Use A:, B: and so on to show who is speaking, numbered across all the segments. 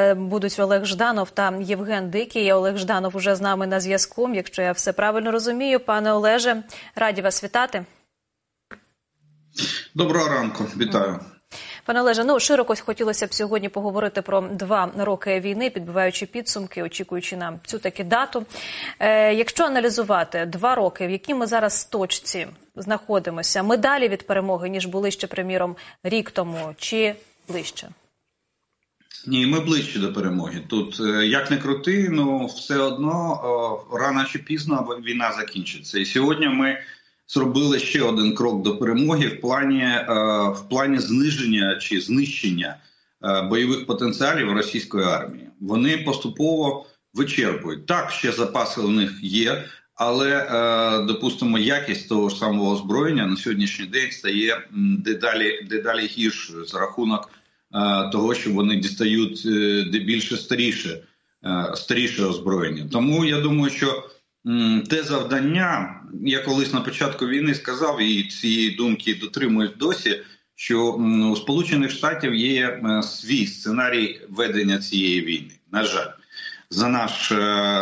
A: Е, будуть Олег Жданов та Євген Дикий. Олег Жданов уже з нами на зв'язку. Якщо я все правильно розумію, пане Олеже, раді вас вітати.
B: Доброго ранку, вітаю.
A: Пане Олеже, ну широко хотілося б сьогодні поговорити про два роки війни, підбиваючи підсумки, очікуючи на цю таки дату. Е, Якщо аналізувати два роки, в якій ми зараз точці знаходимося, ми далі від перемоги ніж були ще приміром рік тому, чи ближче?
B: Ні, ми ближче до перемоги. Тут е, як не крути, ну все одно рано чи пізно війна закінчиться. І сьогодні ми зробили ще один крок до перемоги в плані е, в плані зниження чи знищення е, бойових потенціалів російської армії. Вони поступово вичерпують. Так, ще запаси у них є, але допустимо, якість того ж самого озброєння на сьогоднішній день стає дедалі дедалі гіршою за рахунок. Е, того, що вони дістають е, де більше старіше е, старіше озброєння. Тому я думаю, що те завдання, я колись на початку війни сказав, і цієї думки дотримуюсь досі. Що у Сполучених Штатів є свій сценарій ведення цієї війни. На жаль, за наш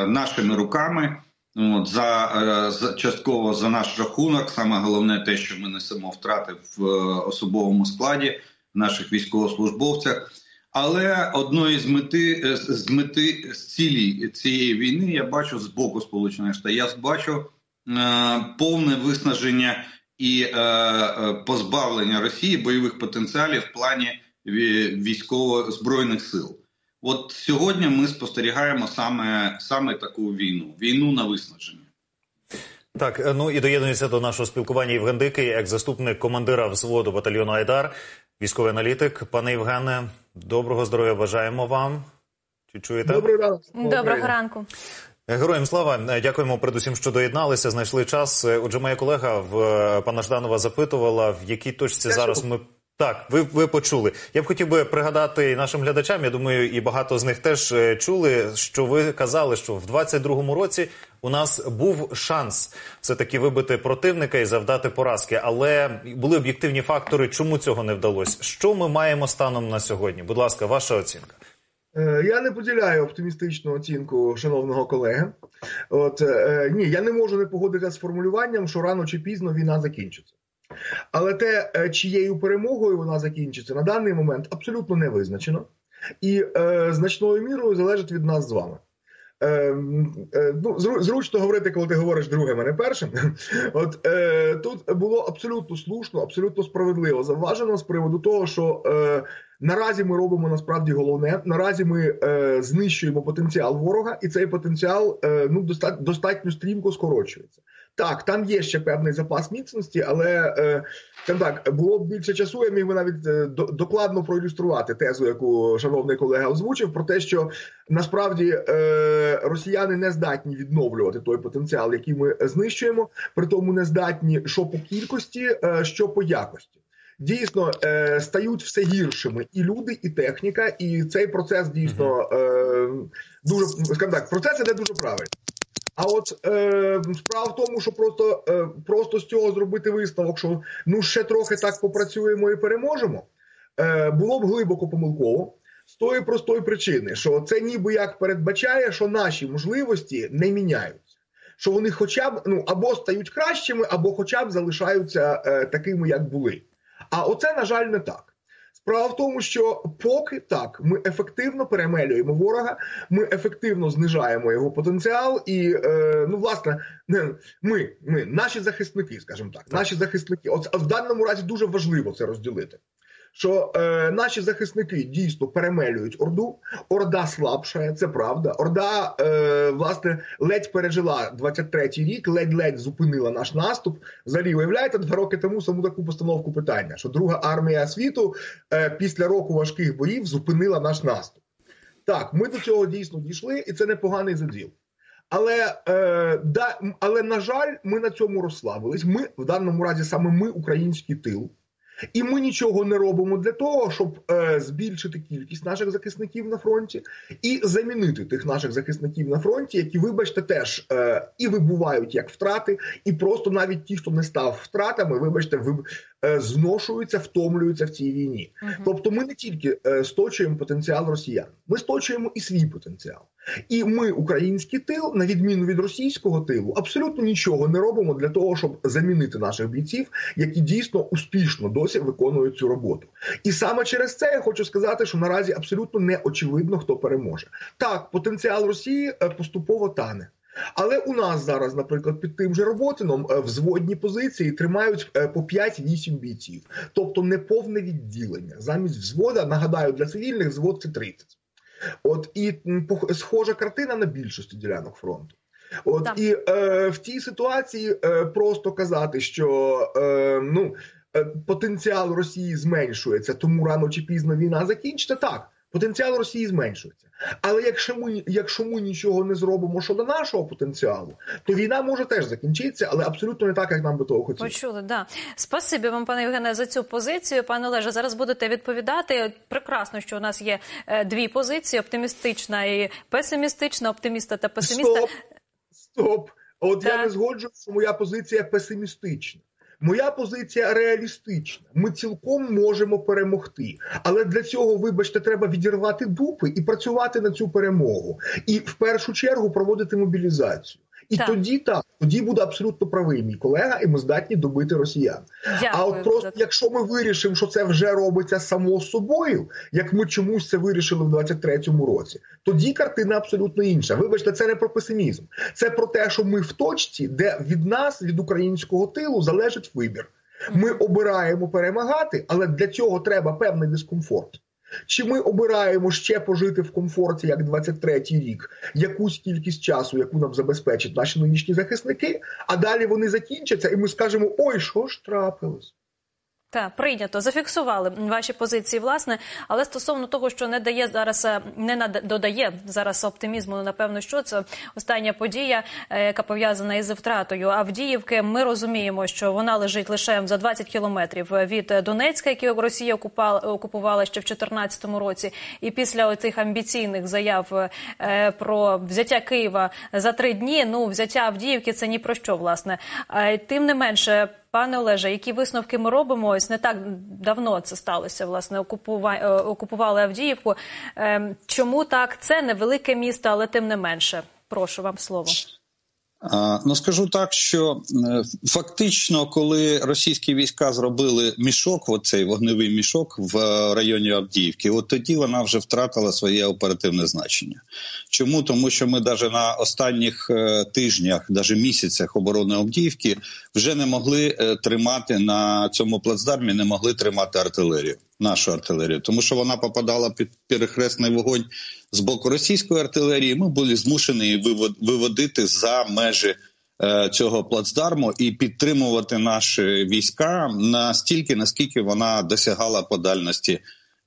B: нашими руками, от, за, за частково за наш рахунок. Саме головне те, що ми несемо втрати в особовому складі наших військовослужбовцях. Але одної з мети е, з мети з цілі цієї війни я бачу з боку Сполучених Штатів. Я бачу е, повне виснаження і е, е, позбавлення Росії бойових потенціалів в плані військово збройних сил. От сьогодні ми спостерігаємо саме саме таку війну війну на виснаження.
C: Так, е, ну і доєднується до нашого спілкування Євген Дикий, як заступник командира взводу батальйону Айдар. Військовий аналітик, пане Євгене, доброго здоров'я бажаємо вам. Чи чуєте?
A: Доброго ранку. Доброго ранку.
C: Героям слава, дякуємо передусім, що доєдналися. Знайшли час. Отже, моя колега в е, пана Жданова запитувала, в якій точці зараз ми так, ви ви почули. Я б хотів би пригадати нашим глядачам. Я думаю, і багато з них теж е, чули, що ви казали, що в 22-му році у нас був шанс все таки вибити противника і завдати поразки, але були об'єктивні фактори, чому цього не вдалося. Що ми маємо станом на сьогодні? Будь ласка, ваша оцінка.
D: Е, я не поділяю оптимістичну оцінку шановного колеги. От е, ні, я не можу не погодитися з формулюванням, що рано чи пізно війна закінчиться. Але те, е, чиєю перемогою вона закінчиться на даний момент абсолютно не визначено і е, значною мірою залежить від нас з вами. Е, е, ну, Зручно говорити, коли ти говориш другим, а не першим. От е, тут було абсолютно слушно, абсолютно справедливо завважено з приводу того, що е, наразі ми робимо насправді головне. Наразі ми е, знищуємо потенціал ворога, і цей потенціал е, ну достатньо достатньо стрімко скорочується. Так, там є ще певний запас міцності, але е, так було б більше часу. Я міг би навіть е, докладно проілюструвати тезу, яку шановний колега озвучив, про те, що насправді е, росіяни не здатні відновлювати той потенціал, який ми знищуємо, при тому не здатні що по кількості, що по якості. Дійсно стають все гіршими і люди, і техніка, і цей процес дійсно дуже скажімо так, процес іде дуже правильно. А от е, справа в тому, що просто е, просто з цього зробити висновок, що ну ще трохи так попрацюємо і переможемо, е, було б глибоко помилково з тої простої причини, що це ніби як передбачає, що наші можливості не міняються, що вони, хоча б ну або стають кращими, або хоча б залишаються е, такими, як були. А оце на жаль не так. Справа в тому, що поки так ми ефективно перемелюємо ворога, ми ефективно знижаємо його потенціал, і е, ну власне ми, ми наші захисники, скажімо так, наші захисники, от в даному разі дуже важливо це розділити що е, наші захисники дійсно перемелюють орду. Орда слабшає, це правда. Орда е, власне ледь пережила 23-й рік, ледь-ледь зупинила наш наступ. Взагалі, уявляєте, два роки тому саму таку постановку питання, що друга армія світу е, після року важких боїв зупинила наш наступ. Так, ми до цього дійсно дійшли, і це непоганий заділ. Але е, да, але на жаль, ми на цьому розслабились. Ми в даному разі саме ми, український тил. І ми нічого не робимо для того, щоб е, збільшити кількість наших захисників на фронті і замінити тих наших захисників на фронті, які, вибачте, теж е, і вибувають як втрати, і просто навіть ті, хто не став втратами, вибачте, е, зношуються, втомлюються в цій війні.
A: Мгм.
D: Тобто, ми не тільки е, сточуємо потенціал росіян, ми сточуємо і свій потенціал. І ми, український тил, на відміну від російського тилу, абсолютно нічого не робимо для того, щоб замінити наших бійців, які дійсно успішно досі виконують цю роботу. І саме через це я хочу сказати, що наразі абсолютно не очевидно, хто переможе. Так, потенціал Росії е, поступово тане. Але у нас зараз, наприклад, під тим же роботином е, взводні позиції тримають е, по 5-8 бійців, тобто неповне відділення. Замість взвода, нагадаю, для цивільних взвод це 30. От і схожа картина на більшості ділянок фронту. От
A: Так.
D: і е, в тій ситуації е, просто казати, що е, ну е, потенціал Росії зменшується, тому рано чи пізно війна закінчиться. Так, потенціал Росії зменшується. Але якщо ми, якщо ми нічого не зробимо щодо нашого потенціалу, то війна може теж закінчитися, але абсолютно не так, як нам би того хотілося.
A: Почули, да. Спасибі вам, пане Євгене, за цю позицію. Пане Олеже, зараз будете відповідати. Прекрасно, що у нас є е, дві позиції: оптимістична і песимістична, оптиміста та песиміста.
D: Стоп, стоп. От я не згоджуюсь, що моя позиція песимістична. Моя позиція реалістична. Ми цілком можемо перемогти. Але для цього, вибачте, треба відірвати дупи і працювати на цю перемогу. І в першу чергу проводити мобілізацію. І
A: Так.
D: тоді так, тоді буде абсолютно правий мій колега, і ми здатні добити росіян.
A: Дякую.
D: А от просто якщо ми вирішимо, що це вже робиться само собою, як ми чомусь це вирішили в 23-му році, тоді картина абсолютно інша. Вибачте, це не про песимізм, це про те, що ми в точці, де від нас, від українського тилу, залежить вибір. Ми обираємо перемагати, але для цього треба певний дискомфорт. Чи ми обираємо ще пожити в комфорті, як 23-й рік, якусь кількість часу, яку нам забезпечать наші нинішні захисники, а далі вони закінчаться, і ми скажемо: ой, що ж трапилось?
A: Так, прийнято, зафіксували ваші позиції, власне. Але стосовно того, що не дає зараз, е, не над- додає зараз оптимізму, напевно, що це остання подія, е, яка пов'язана із втратою Авдіївки. Ми розуміємо, що вона лежить лише за 20 кілометрів від Донецька, який Росія окупувала ще в 2014 році. І після оцих амбіційних заяв е, про взяття Києва за три дні, ну взяття Авдіївки це ні про що, власне. Е, Тим не менше. Пане Олеже, які висновки ми робимо? Ось не так давно це сталося. Власне, е, окупували Авдіївку. Ем, Чому так? Це невелике місто, але тим не менше. Прошу вам слово.
B: Ну скажу так, що е, фактично, коли російські війська зробили мішок, оцей вогневий мішок в е, районі Авдіївки, от тоді вона вже втратила своє оперативне значення. Чому? Тому що ми навіть на останніх е, тижнях, навіть місяцях оборони Авдіївки, вже не могли тримати на цьому плацдармі, не могли тримати артилерію, нашу артилерію, тому що вона попадала під перехресний вогонь з боку російської артилерії. Ми були змушені її виводити за межі е, цього плацдарму і підтримувати наші війська настільки, наскільки вона досягала по дальності.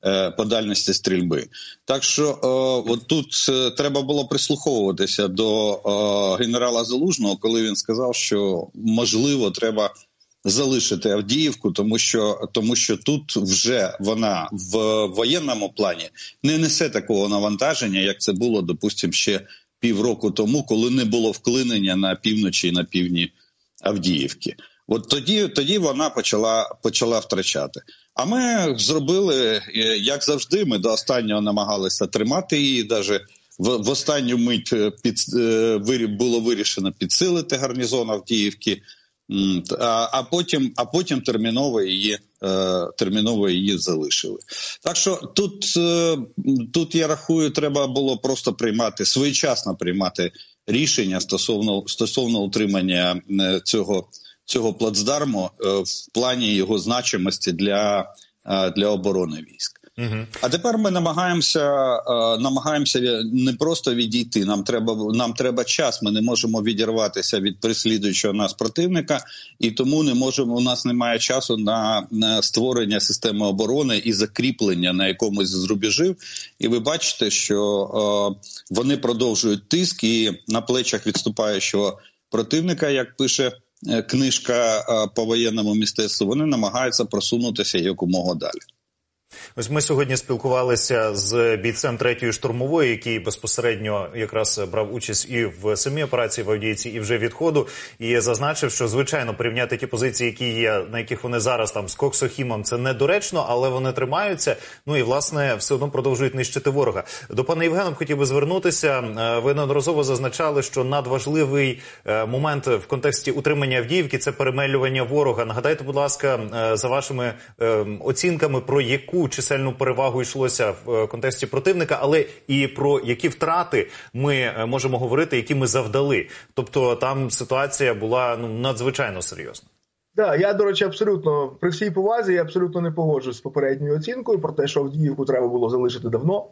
B: е, По дальності стрільби, так що е, от тут треба було прислуховуватися до е, генерала Залужного, коли він сказав, що можливо треба залишити Авдіївку, тому що тому що тут вже вона в воєнному плані не несе такого навантаження, як це було, допустимо, ще півроку тому, коли не було вклинення на півночі і на півдні Авдіївки. От тоді, тоді вона почала почала втрачати. А ми зробили, е, як завжди, ми до останнього намагалися тримати її. Навіть в, в останню мить е, під, е, було вирішено підсилити гарнізон Авдіївки. А, потім, а потім терміново її е, терміново її залишили. Так що тут, е, тут я рахую, треба було просто приймати своєчасно приймати рішення стосовно стосовно утримання е, цього, цього плацдарму в плані його значимості для, для оборони військ. А тепер ми намагаємося, е, намагаємося не просто відійти. Нам треба нам треба час. Ми не можемо відірватися від переслідуючого нас противника, і тому не можемо. У нас немає часу на, на створення системи оборони і закріплення на якомусь з рубежів. І ви бачите, що е, вони продовжують тиск і на плечах відступаючого противника, як пише. е, Книжка е, по воєнному мистецтву вони намагаються просунутися якомога далі.
C: Ось ми сьогодні спілкувалися з бійцем третьої штурмової, який безпосередньо якраз брав участь і в самій операції в Авдіївці, і вже відходу. І зазначив, що звичайно порівняти ті позиції, які є, на яких вони зараз там з Коксохімом, це недоречно, але вони тримаються. Ну і власне все одно продовжують нищити ворога. До пана Євгена б хотів би звернутися. Е, Ви неодноразово зазначали, що надважливий е, момент в контексті утримання Авдіївки це перемелювання ворога. Нагадайте, будь ласка, е, за вашими оцінками, про яку чисельну перевагу йшлося в е, контексті противника, але і про які втрати ми е, можемо говорити, які ми завдали. Тобто там ситуація була ну надзвичайно серйозна.
D: Да, я, до речі, абсолютно при всій повазі я абсолютно не погоджуюсь з попередньою оцінкою про те, що Авдіївку треба було залишити давно.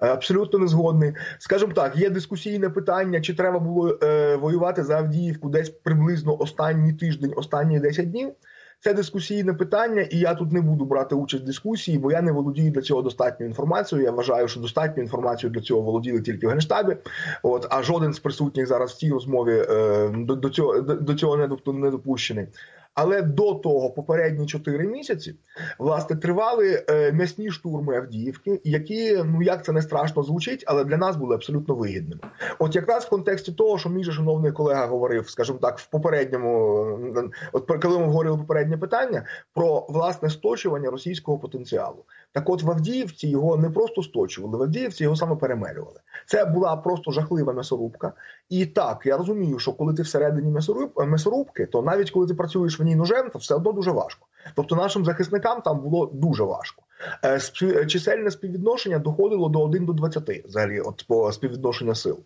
D: Е, Абсолютно не згодний. Скажімо так, є дискусійне питання, чи треба було е, воювати за Авдіївку десь приблизно останній тиждень, останні 10 днів. Це дискусійне питання, і я тут не буду брати участь в дискусії, бо я не володію для цього достатньою інформацією. Я вважаю, що достатньо інформацію для цього володіли тільки в генштабі. От а жоден з присутніх зараз в цій розмові е, до, до цього до, до цього не, доп- не допущений. Але до того попередні чотири місяці власне тривали е, м'ясні штурми Авдіївки, які ну як це не страшно звучить, але для нас були абсолютно вигідними. От якраз в контексті того, що мій же шановний колега говорив, скажімо так, в попередньому, е, от коли ми говорили попереднє питання про власне сточування російського потенціалу. Так, от в Авдіївці його не просто сточували, в Авдіївці його саме перемелювали. Це була просто жахлива м'ясорубка. І так, я розумію, що коли ти всередині м'ясоруб, м'ясорубки, то навіть коли ти працюєш в ній ножем, то все одно дуже важко. Тобто нашим захисникам там було дуже важко. Е, Чисельне співвідношення доходило до 1 до 20, взагалі, от по співвідношення сил.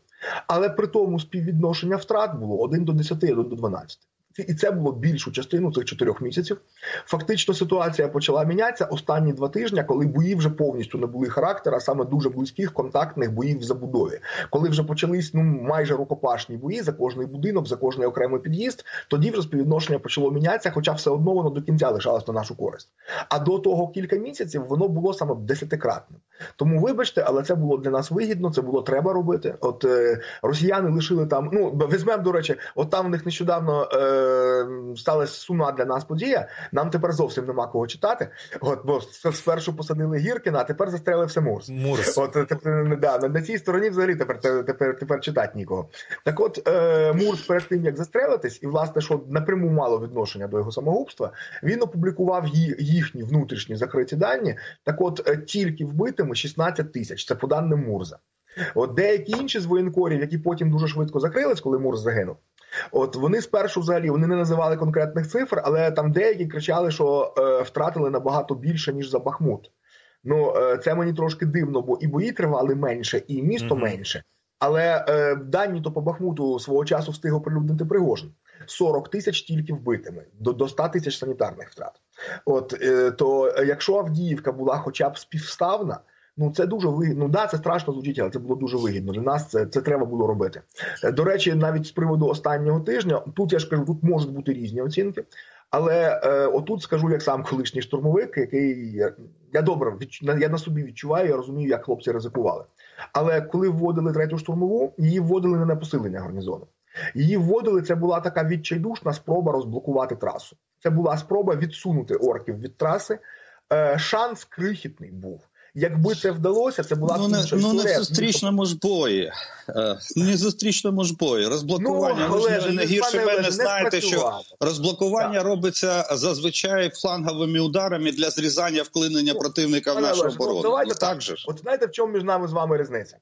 D: Але при тому співвідношення втрат було 1 до 10, 1 до 12. І це було більшу частину цих чотирьох місяців. Фактично ситуація почала мінятися останні два тижні, коли бої вже повністю не були характера, саме дуже близьких контактних боїв в забудові. Коли вже почались ну майже рукопашні бої за кожний будинок, за кожний окремий під'їзд, тоді вже співвідношення почало мінятися, хоча все одно воно до кінця лишалось на нашу користь. А до того кілька місяців воно було саме десятикратним. Тому вибачте, але це було для нас вигідно, це було треба робити. От е, росіяни лишили там. Ну візьмемо, до речі, от там в них нещодавно е, сталася сумна для нас подія. Нам тепер зовсім нема кого читати. От бо спершу посадили Гіркіна, а тепер застрелився Мурс.
C: Мурс.
D: От тепер да, на, на цій стороні взагалі тепер тепер, тепер, читати нікого. Так, от е, Мурс перед тим як застрелитись, і власне, що напряму мало відношення до його самогубства, він опублікував ї- їхні внутрішні закриті дані. Так, от е, тільки вбитими 16 тисяч. Це по даним Мурза. От деякі інші з воєнкорів, які потім дуже швидко закрились, коли Мурс загинув. От вони спершу взагалі вони не називали конкретних цифр, але там деякі кричали, що е, втратили набагато більше ніж за Бахмут. Ну е, це мені трошки дивно, бо і бої тривали менше, і місто
C: Мгм.
D: менше. Але е, дані то по Бахмуту свого часу встиг оприлюднити Пригожин. 40 тисяч тільки вбитими, до, до 100 тисяч санітарних втрат. От е, то е, якщо Авдіївка була хоча б співставна, ну це дуже вигідно. Ну да, це страшно звучить, але це було дуже вигідно. Для нас це, це треба було робити. Е, До речі, навіть з приводу останнього тижня, тут я ж кажу, тут можуть бути різні оцінки. Але е, отут скажу, як сам колишній штурмовик, який я, я добре відч... я на собі відчуваю, я розумію, як хлопці ризикували. Але коли вводили третю штурмову, її вводили не на посилення гарнізону. Її вводили. Це була така відчайдушна спроба розблокувати трасу. Це була спроба відсунути орків від траси. Е, шанс крихітний був. Якби це вдалося, це була
B: Ну не,
D: інша
B: ну, не в зустрічному ж бої. Е, Не в зустрічному ж бої. Розблокування.
D: Ну,
B: ви ж не, гірше мене
D: не
B: знаєте, що
D: розблокування
B: розблокування робиться зазвичай фланговими ударами для зрізання вклинення
D: Ну,
B: противника в нашу
D: ну,
B: оборону.
D: давайте
B: Ну,
D: так.
B: так же.
D: От знаєте, в чому між нами з вами різниця?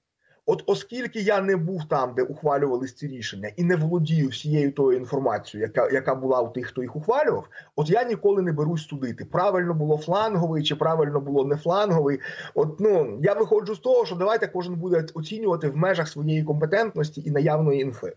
D: От оскільки я не був там, де ухвалювались ці рішення, і не володію всією тою інформацією, яка, яка була у тих, хто їх ухвалював, от я ніколи не берусь судити. Правильно було фланговий чи правильно було не фланговий. От ну я виходжу з того, що давайте кожен буде оцінювати в межах своєї компетентності і наявної інфи.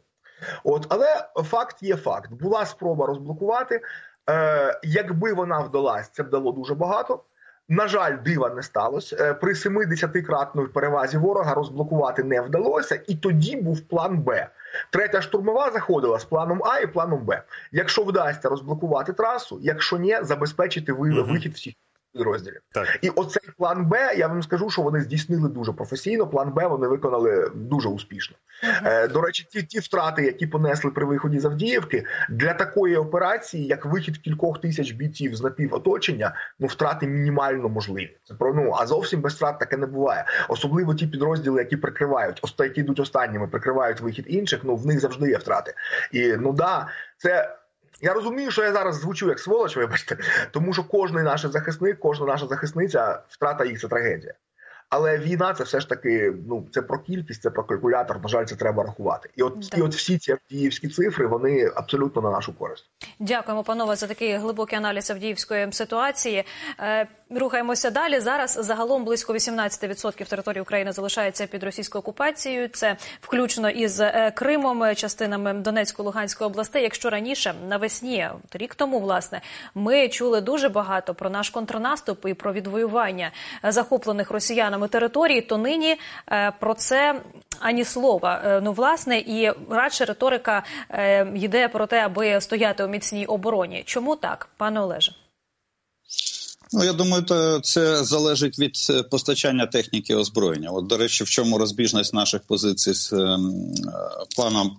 D: От, але факт є факт. Була спроба розблокувати. Е, якби вона вдалась, це б дало дуже багато. На жаль, дива не сталося. Е, При 70-кратної перевазі ворога розблокувати не вдалося, і тоді був план Б. Третя штурмова заходила з планом А і планом Б. Якщо вдасться розблокувати трасу, якщо ні, забезпечити ви- вихід всіх. Підрозділів.
C: Так.
D: І оцей план Б, я вам скажу, що вони здійснили дуже професійно. План Б вони виконали дуже успішно. Е, До речі, ті ті втрати, які понесли при виході з Авдіївки, для такої операції, як вихід кількох тисяч бійців з напівоточення, ну втрати мінімально можливі. Це про ну а зовсім без втрат таке не буває. Особливо ті підрозділи, які прикривають, які йдуть останніми, прикривають вихід інших. Ну в них завжди є втрати. І ну да, це. Я розумію, що я зараз звучу як сволоч, вибачте, тому що кожний наш захисник, кожна наша захисниця, втрата їх це трагедія. Але війна це все ж таки ну це про кількість, це про калькулятор. На жаль, це треба рахувати. І от
A: Так.
D: і от всі ці авдіївські цифри вони абсолютно на нашу користь.
A: Дякуємо, панове, за такий глибокий аналіз Авдіївської ситуації. Е, Рухаємося далі. Зараз загалом близько 18% території України залишається під російською окупацією. Це включно із е, Кримом, е, частинами Донецької Луганської областей. Якщо раніше навесні, рік тому, власне, ми чули дуже багато про наш контрнаступ і про відвоювання захоплених росіянами територій, то нині е, про це ані слова. Е, Ну, власне, і радше риторика е, йде про те, аби стояти у міцній обороні. Чому так, пане Олеже?
B: Ну, я думаю, то це залежить від постачання техніки озброєння. От, до речі, в чому розбіжність наших позицій з ем, е, паном е,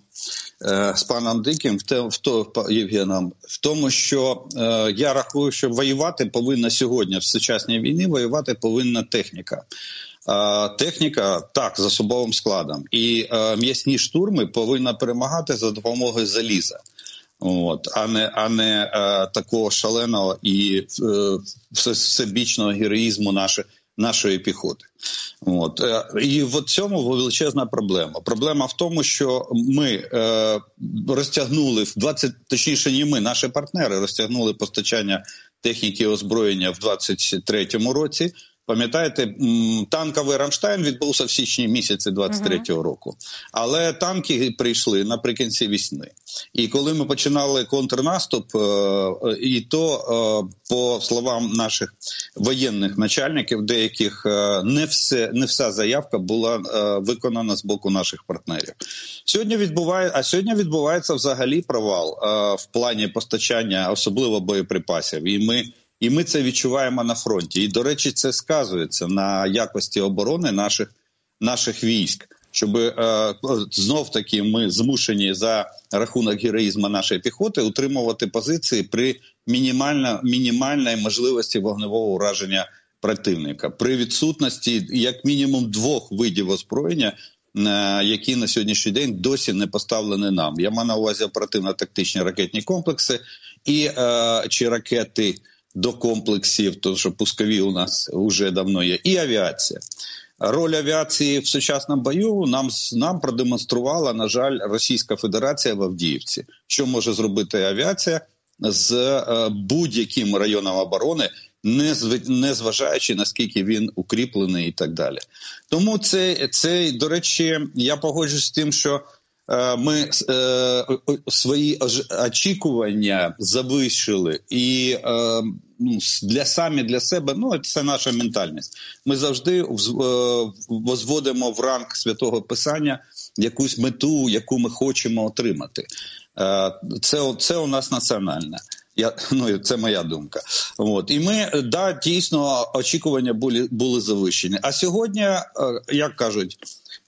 B: з паном Диким, в те в то Євгеном, в тому, що е, я рахую, що воювати повинна сьогодні в сучасній війні. Воювати повинна техніка. Е, Техніка так з особовим складом, і е, м'ясні штурми повинна перемагати за допомогою заліза. От, а не а не е, такого шаленого і е, всебічного героїзму нашої нашої піхоти. От е, і в цьому величезна проблема. Проблема в тому, що ми е, розтягнули в 20, точніше, не ми, наші партнери розтягнули постачання техніки озброєння в 23-му році. Пам'ятаєте, танковий Рамштайн відбувся в січні місяці 23-го року, але танки прийшли наприкінці весни. І коли ми починали контрнаступ, е, е, і то е, по словам наших воєнних начальників, деяких не все не вся заявка була виконана з боку наших партнерів. Сьогодні відбуває, а сьогодні відбувається взагалі провал в плані постачання, особливо боєприпасів. І ми і ми це відчуваємо на фронті. І до речі, це сказується на якості оборони наших наших військ. Щоб е, знов таки ми змушені за рахунок героїзму нашої піхоти утримувати позиції при мінімально мінімальній можливості вогневого ураження противника при відсутності як мінімум двох видів озброєння, е, які на сьогоднішній день досі не поставлені нам. Я маю на увазі оперативно-тактичні ракетні комплекси і е, чи ракети до комплексів, тому що пускові у нас вже давно є, і авіація. Роль авіації в сучасному бою нам нам продемонструвала, на жаль, Російська Федерація в Авдіївці. Що може зробити авіація з е, будь-яким районом оборони, не зв... не зважаючи наскільки він укріплений і так далі. Тому це, це до речі, я погоджуюсь з тим, що ми е, свої очікування завищили і е, ну, для самі для себе, ну це наша ментальність. Ми завжди возводимо в ранг святого писання якусь мету, яку ми хочемо отримати. Це це у нас національне. Я ну це моя думка. От і ми да дійсно очікування були були завищені. А сьогодні, як кажуть,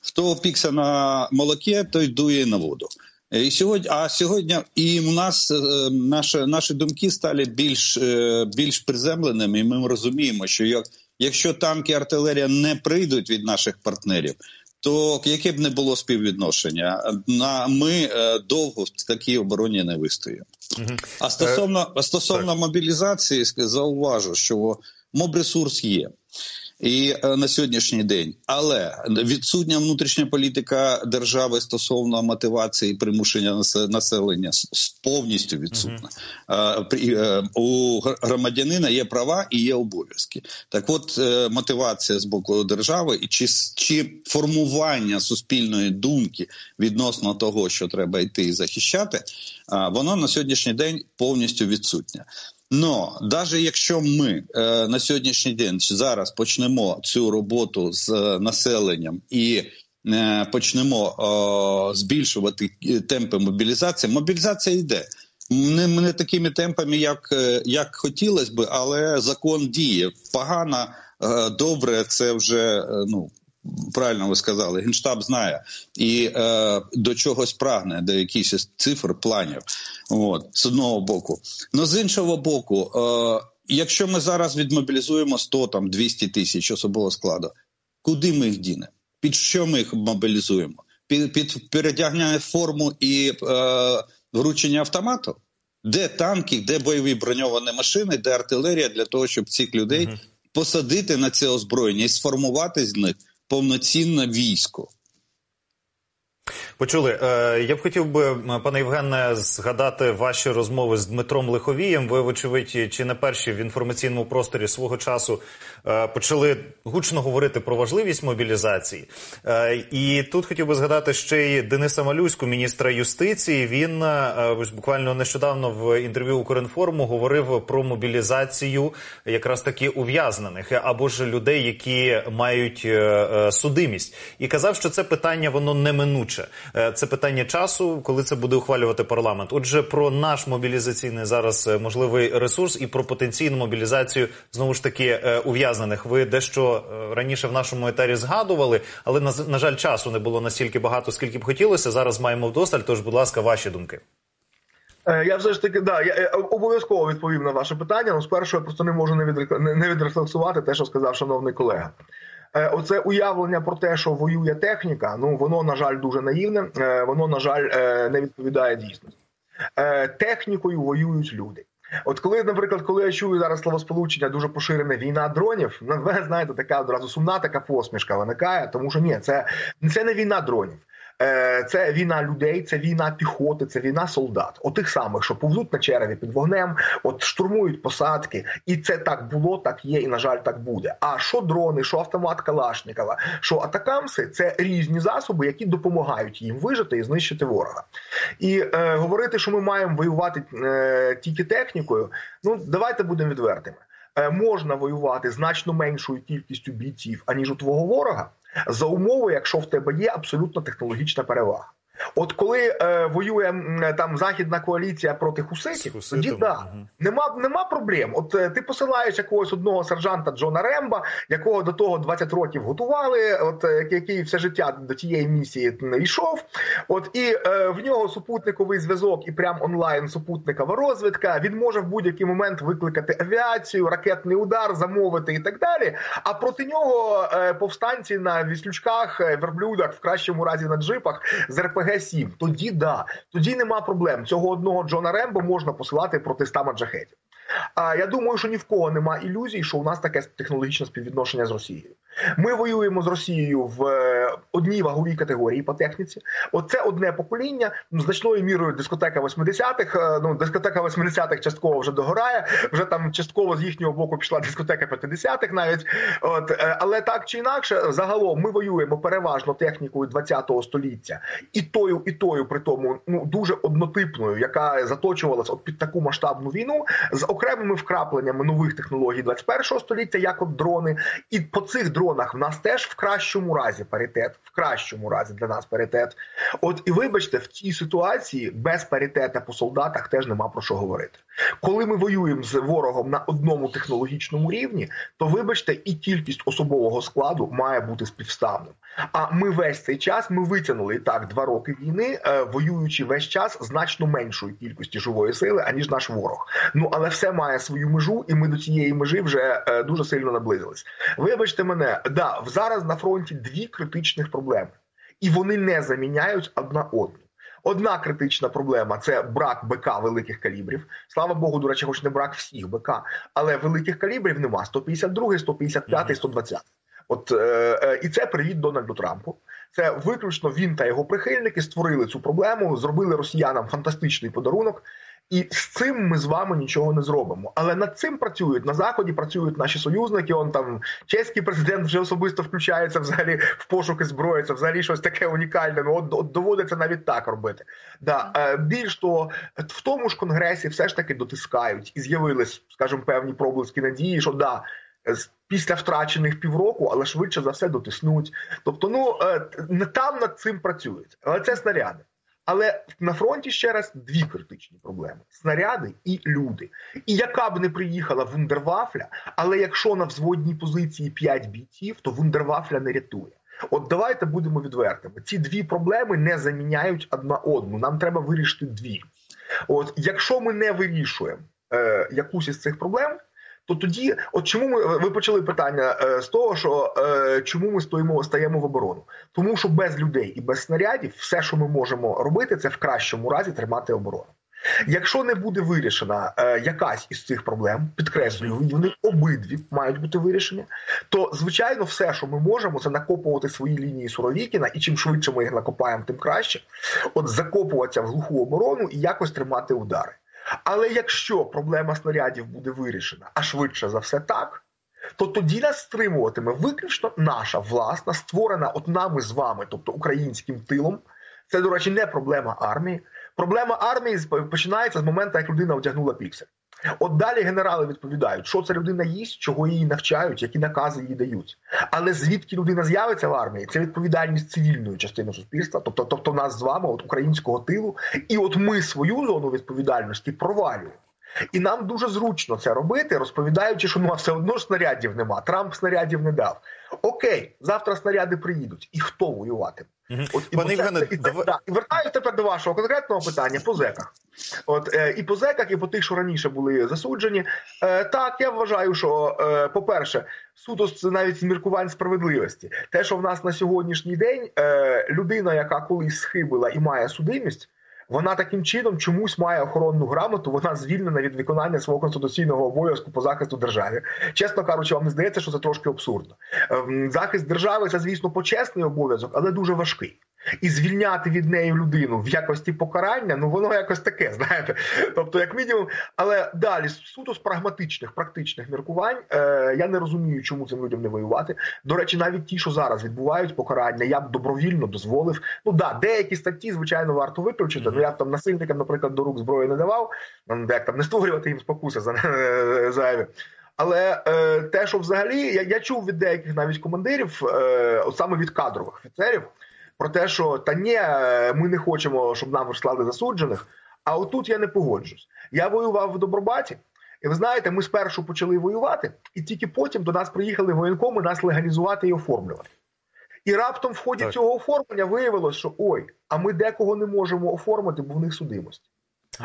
B: хто опікся на молоке, той дує на воду. І сьогодні, а сьогодні і у нас е, наші наші думки стали більш е, більш приземленими, і ми розуміємо, що як, якщо танки і артилерія не прийдуть від наших партнерів, то яке б не було співвідношення, на ми е, довго в такій обороні не вистоїмо. Угу. А стосовно стосовно мобілізації, зауважу, що мобресурс є. І е, на сьогоднішній день, але відсутня внутрішня політика держави стосовно мотивації примушення населення повністю відсутна. Uh-huh. Е, у громадянина є права і є обов'язки. Так, от е, мотивація з боку держави і чи, чи формування суспільної думки відносно того, що треба йти і захищати, воно на сьогоднішній день повністю відсутнє. Но навіть якщо ми е, на сьогоднішній день зараз почнемо цю роботу з е, населенням і е, почнемо збільшувати темпи мобілізації, мобілізація йде. Не, не такими темпами, як як хотілося б, але закон діє погано, добре. Це вже ну правильно ви сказали. Генштаб знає і е, до чогось прагне, до якихось цифр, планів. От з одного боку, но з іншого боку, е, якщо ми зараз відмобілізуємо 100 там 200 тисяч особового складу, куди ми їх дінемо? Під що ми їх мобілізуємо? Під під передягнення форму і е, вручення автомату? Де танки, де бойові броньовані машини, де артилерія для того, щоб цих людей uh посадити на це озброєння і сформувати з них повноцінне військо.
C: Почули. Е, я б хотів би, пане Євгене, згадати ваші розмови з Дмитром Лиховієм. Ви, вочевидь, чи не перші в інформаційному просторі свого часу е, почали гучно говорити про важливість мобілізації. Е, і тут хотів би згадати ще й Дениса Малюську, міністра юстиції. Він буквально нещодавно в інтерв'ю Укрінформу говорив про мобілізацію якраз таки ув'язнених або ж людей, які мають судимість, і казав, що це питання воно неминуче. Е, це питання часу, коли це буде ухвалювати парламент. Отже, про наш мобілізаційний зараз е, можливий ресурс і про потенційну мобілізацію знову ж таки е, ув'язнених. Ви дещо раніше в нашому етері згадували, але на жаль, часу не було настільки багато, скільки б хотілося. Зараз маємо вдосталь. Тож, будь ласка, ваші думки.
D: Я все ж таки да я обов'язково відповім на ваше питання. Ну, спершу я просто не можу не відрефлексувати те, що сказав шановний колега. Е, оце уявлення про те, що воює техніка. Ну воно на жаль дуже наївне. Е, воно на жаль е, не відповідає дійсності. Технікою воюють люди. От коли, наприклад, коли я чую зараз словосполучення дуже поширене війна дронів, ну, ви знаєте, така одразу сумна така посмішка виникає, тому що ні, це це не війна дронів. Е, це війна людей, це війна піхоти, це війна солдат. Отих самих, що повзуть на череві під вогнем, от штурмують посадки, і це так було, так є, і на жаль, так буде. А що дрони, що автомат Калашникова, що атакамси це різні засоби, які допомагають їм вижити і знищити ворога. І е, говорити, що ми маємо воювати е, тільки технікою. Ну давайте будемо відвертими. Е, можна воювати значно меншою кількістю бійців аніж у твого ворога за умови, якщо в тебе є абсолютно технологічна перевага. От коли е, воює там західна коаліція проти хуситів, тоді да угу. нема нема проблем. От е, ти посилаєш якогось одного сержанта Джона Ремба, якого до того 20 років готували, от е, який все життя до тієї місії не йшов. От і е, в нього супутниковий зв'язок, і прям онлайн супутникова розвідка. Він може в будь-який момент викликати авіацію, ракетний удар, замовити і так далі. А проти нього е, повстанці на віслючках, е, верблюдах, в кращому разі на джипах з РПГ РПГ-7, тоді да, тоді нема проблем. Цього одного Джона Рембо можна посилати проти ста маджахетів. А я думаю, що ні в кого нема ілюзій, що у нас таке технологічне співвідношення з Росією. Ми воюємо з Росією в е, одній ваговій категорії по техніці. Оце одне покоління ну, значною мірою дискотека 80-х, е, Ну дискотека 80-х частково вже догорає. Вже там частково з їхнього боку пішла дискотека 50-х навіть. От е, але так чи інакше, загалом ми воюємо переважно технікою 20-го століття і тою, і тою, при тому ну дуже однотипною, яка заточувалася от під таку масштабну війну з окремими вкрапленнями нових технологій 21-го століття, як от дрони, і по цих дронах в нас теж в кращому разі паритет, в кращому разі для нас паритет. От і вибачте, в цій ситуації без паритета по солдатах теж нема про що говорити. Коли ми воюємо з ворогом на одному технологічному рівні, то вибачте, і кількість особового складу має бути співставним. А ми весь цей час ми витягнули так два роки війни, е, воюючи весь час значно меншої кількості живої сили, аніж наш ворог. Ну але все має свою межу, і ми до цієї межі вже е, дуже сильно наблизились. Вибачте мене, да зараз на фронті дві критичних проблеми, і вони не заміняють одна одну. Одна критична проблема це брак БК великих калібрів. Слава Богу, до речі, хоч не брак всіх БК, але великих калібрів нема 152, 155, 120. От е, е, і це привіт Дональду Трампу. Це виключно він та його прихильники створили цю проблему, зробили росіянам фантастичний подарунок. І з цим ми з вами нічого не зробимо. Але над цим працюють на заході. Працюють наші союзники. Он там чеський президент вже особисто включається взагалі в пошуки зброї. Це взагалі щось таке унікальне. Ну от, от доводиться навіть так робити. Да е, більш того, в тому ж конгресі все ж таки дотискають і з'явились, скажімо, певні проблиски надії, що да. Після втрачених півроку, але швидше за все дотиснуть. Тобто, ну е, не там над цим працюють, але це снаряди. Але на фронті ще раз дві критичні проблеми: снаряди і люди. І яка б не приїхала вундервафля, але якщо на взводній позиції 5 бійців, то вундервафля не рятує. От давайте будемо відвертими. Ці дві проблеми не заміняють одна одну. Нам треба вирішити дві. От якщо ми не вирішуємо е, якусь із цих проблем. То тоді, от чому ми ви почали питання е, з того, що е, чому ми стоїмо стаємо в оборону? Тому що без людей і без снарядів все, що ми можемо робити, це в кращому разі тримати оборону. Якщо не буде вирішена е, якась із цих проблем, підкреслюю, вони обидві мають бути вирішені, то звичайно, все, що ми можемо, це накопувати свої лінії Суровікіна, і чим швидше ми їх накопаємо, тим краще. От закопуватися в глуху оборону і якось тримати удари. Але якщо проблема снарядів буде вирішена, а швидше за все так, то тоді нас стримуватиме виключно наша власна, створена от нами з вами, тобто українським тилом. Це, до речі, не проблема армії. Проблема армії починається з моменту, як людина одягнула піксель. От далі генерали відповідають, що ця людина їсть, чого її навчають, які накази їй дають. Але звідки людина з'явиться в армії, це відповідальність цивільної частини суспільства, тобто, тобто нас з вами, от українського тилу, і от ми свою зону відповідальності провалюємо. І нам дуже зручно це робити, розповідаючи, що ну все одно ж снарядів нема. Трамп снарядів не дав. Окей, завтра снаряди приїдуть. І хто воюватиме?
C: От і Пане Євгене,
D: і, давай... да, і вертаюся тепер до вашого конкретного питання по зеках. От е, і по зеках, і по тих, що раніше були засуджені. Е, так, я вважаю, що е, по-перше, суто це навіть з міркувань справедливості, те, що в нас на сьогоднішній день е, людина, яка колись схибила і має судимість. Вона таким чином чомусь має охоронну грамоту. Вона звільнена від виконання свого конституційного обов'язку по захисту держави. Чесно кажучи, вам не здається, що це трошки абсурдно. Ем, захист держави це, звісно, почесний обов'язок, але дуже важкий і звільняти від неї людину в якості покарання, ну воно якось таке, знаєте. Тобто, як мінімум, але далі суто з прагматичних, практичних міркувань е, я не розумію, чому цим людям не воювати. До речі, навіть ті, що зараз відбувають покарання, я б добровільно дозволив. Ну да, деякі статті, звичайно, варто виключити. Ну я б там насильникам, наприклад, до рук зброї не давав, як там не створювати їм спокуси за зайві. Але е, те, що взагалі я я чув від деяких навіть командирів, е, от саме від кадрових офіцерів, про те, що та ні, ми не хочемо, щоб нам вислали засуджених. А отут я не погоджусь. Я воював в Добробаті, і ви знаєте, ми спершу почали воювати, і тільки потім до нас приїхали воєнкоми нас легалізувати і оформлювати. І раптом в ході так. цього оформлення виявилось, що ой, а ми декого не можемо оформити, бо в них судимості.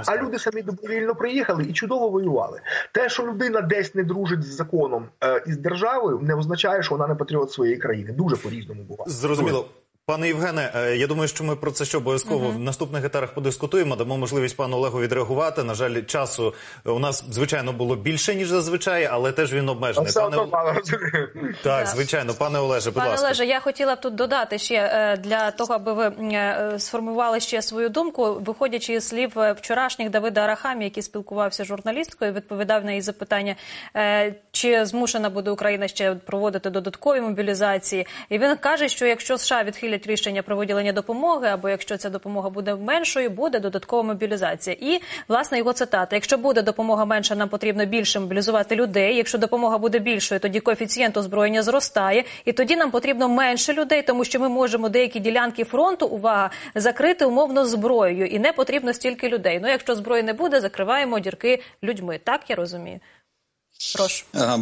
D: А люди самі добровільно приїхали і чудово воювали. Те, що людина десь не дружить з законом е, і з державою, не означає, що вона не патріот своєї країни. Дуже по різному буває.
C: Зрозуміло. Пане Євгене, е, я думаю, що ми про це ще обов'язково uh -huh. в наступних етарах подискутуємо. Дамо можливість пану Олегу відреагувати. На жаль, часу у нас звичайно було більше ніж зазвичай, але теж він обмежений.
D: Пане
C: так, звичайно, пане Олеже, будь
A: пане
C: ласка.
A: Олеже, я хотіла б тут додати ще е, для того, аби ви е, сформували ще свою думку, виходячи з слів вчорашніх Давида Арахамі, який спілкувався з журналісткою, відповідав на її запитання, чи змушена буде Україна ще проводити додаткові мобілізації, і він каже, що якщо США відхилять ухвалять рішення про виділення допомоги, або якщо ця допомога буде меншою, буде додаткова мобілізація. І власне його цитата: якщо буде допомога менша, нам потрібно більше мобілізувати людей. Якщо допомога буде більшою, тоді коефіцієнт озброєння зростає, і тоді нам потрібно менше людей, тому що ми можемо деякі ділянки фронту увага закрити умовно зброєю, і не потрібно стільки людей. Ну якщо зброї не буде, закриваємо дірки людьми. Так я розумію. Прошу.
B: Е.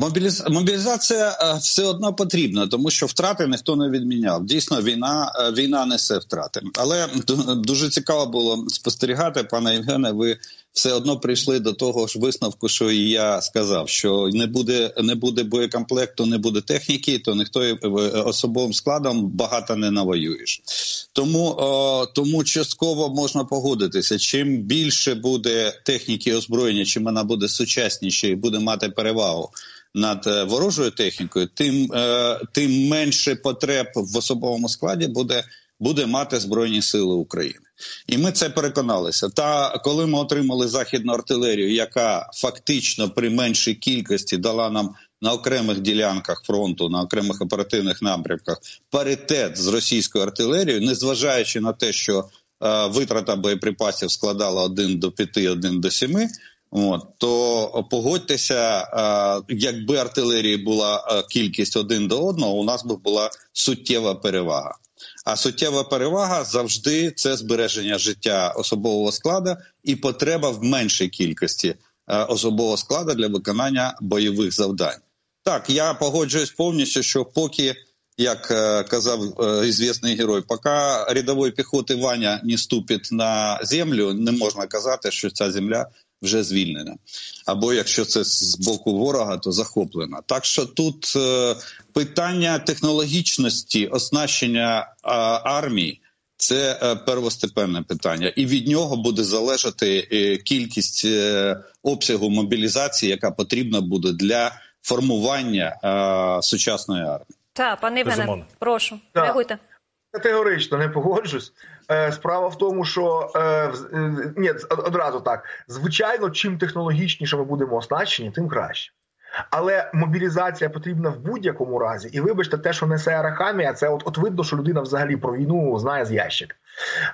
B: Мобілізація е, все одно потрібна, тому що втрати ніхто не відміняв. Дійсно, війна е, війна несе втрати. Але дуже цікаво було спостерігати, пане Євгене. Ви все одно прийшли до того ж висновку, що і я сказав, що не буде не буде боєкомплекту, не буде техніки, то ніхто особовим складом багато не навоюєш. Тому о, тому частково можна погодитися. Чим більше буде техніки озброєння, чим вона буде сучасніше і буде мати перевагу. Над е, ворожою технікою, тим е, тим менше потреб в особовому складі буде буде мати збройні сили України. І ми це переконалися. Та коли ми отримали західну артилерію, яка фактично при меншій кількості дала нам на окремих ділянках фронту, на окремих оперативних напрямках паритет з російською артилерією, незважаючи на те, що е, витрата боєприпасів складала 1 до 5, 1 до 7, От, то погодьтеся, е, якби артилерії була е, кількість один до одного, у нас би була суттєва перевага. А суттєва перевага завжди це збереження життя особового складу і потреба в меншій кількості е, особового складу для виконання бойових завдань. Так, я погоджуюсь повністю, що поки, як е, казав е, ізвісний герой, поки рядової піхоти Ваня не ступить на землю, не можна казати, що ця земля вже звільнена. Або якщо це з боку ворога, то захоплена. Так що тут е, питання технологічності оснащення е, армії. Це е, первостепенне питання, і від нього буде залежати е, кількість е, обсягу мобілізації, яка потрібна буде для формування е, сучасної армії.
A: Так, пане Євгене, прошу, реагуйте.
D: Категорично не погоджусь. Е, Справа в тому, що е, е, ні, одразу так. Звичайно, чим технологічніше ми будемо оснащені, тим краще. Але мобілізація потрібна в будь-якому разі. І вибачте, те, що несе Арахамія, це от, от видно, що людина взагалі про війну знає з ящика.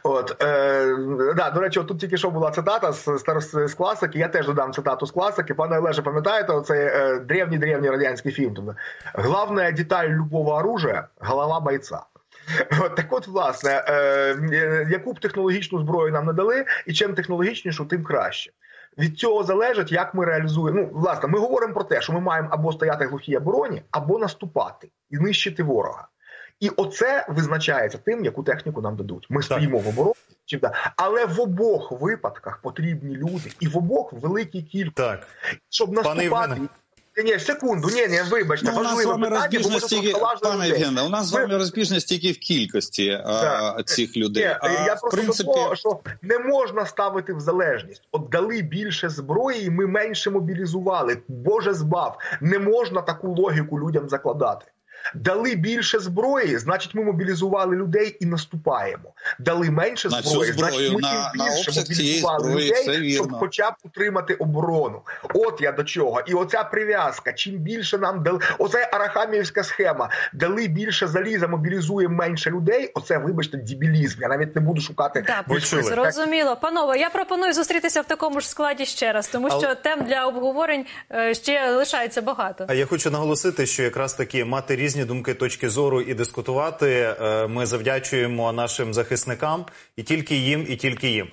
D: От е, да, до речі, от тут тільки що була цитата з, з, з класики. Я теж додам цитату з класики. Пане Олеже, пам'ятаєте, оцей е, древній древній радянський фільм? Тобто, Главна деталь любого оружия – голова бойця. От, так от, власне, е, яку б технологічну зброю нам не дали, і чим технологічнішу, тим краще. Від цього залежить, як ми реалізуємо. Ну, власне, ми говоримо про те, що ми маємо або стояти в глухій обороні, або наступати і знищити ворога. І оце визначається тим, яку техніку нам дадуть. Ми стоїмо в обороні, але в обох випадках потрібні люди, і в обох великій кількості, щоб наступати.
C: Євгене.
D: Ні, секунду, ні, ні, вибачте,
B: Ну, у нас з вами
D: питання, бо ми тут
B: пане. Євгене, у нас з вами розбіжність тільки в кількості а, цих людей.
D: Ні,
B: а
D: я
B: в
D: просто
B: принципі,
D: до того, що не можна ставити в залежність. От дали більше зброї, і ми менше мобілізували. Боже збав, не можна таку логіку людям закладати. Дали більше зброї, значить, ми мобілізували людей і наступаємо. Дали менше
B: На
D: зброї,
B: зброю,
D: значить, ми
B: на-
D: тим
B: на
D: більше мобілізували
B: зброї,
D: людей, щоб хоча б утримати оборону. От я до чого. І оця прив'язка. Чим більше нам дали, оце арахамівська схема. Дали більше заліза, мобілізуємо менше людей. Оце, вибачте, дебілізм. Я навіть не буду шукати.
A: Так,
C: Ви
A: зрозуміло. Панове, я пропоную зустрітися в такому ж складі ще раз, тому
C: Але-
A: що тем для обговорень е, ще лишається багато.
C: А я хочу наголосити, що якраз таки мати різні думки, точки зору і дискутувати. е, Ми завдячуємо нашим захисникам і тільки їм, і тільки їм.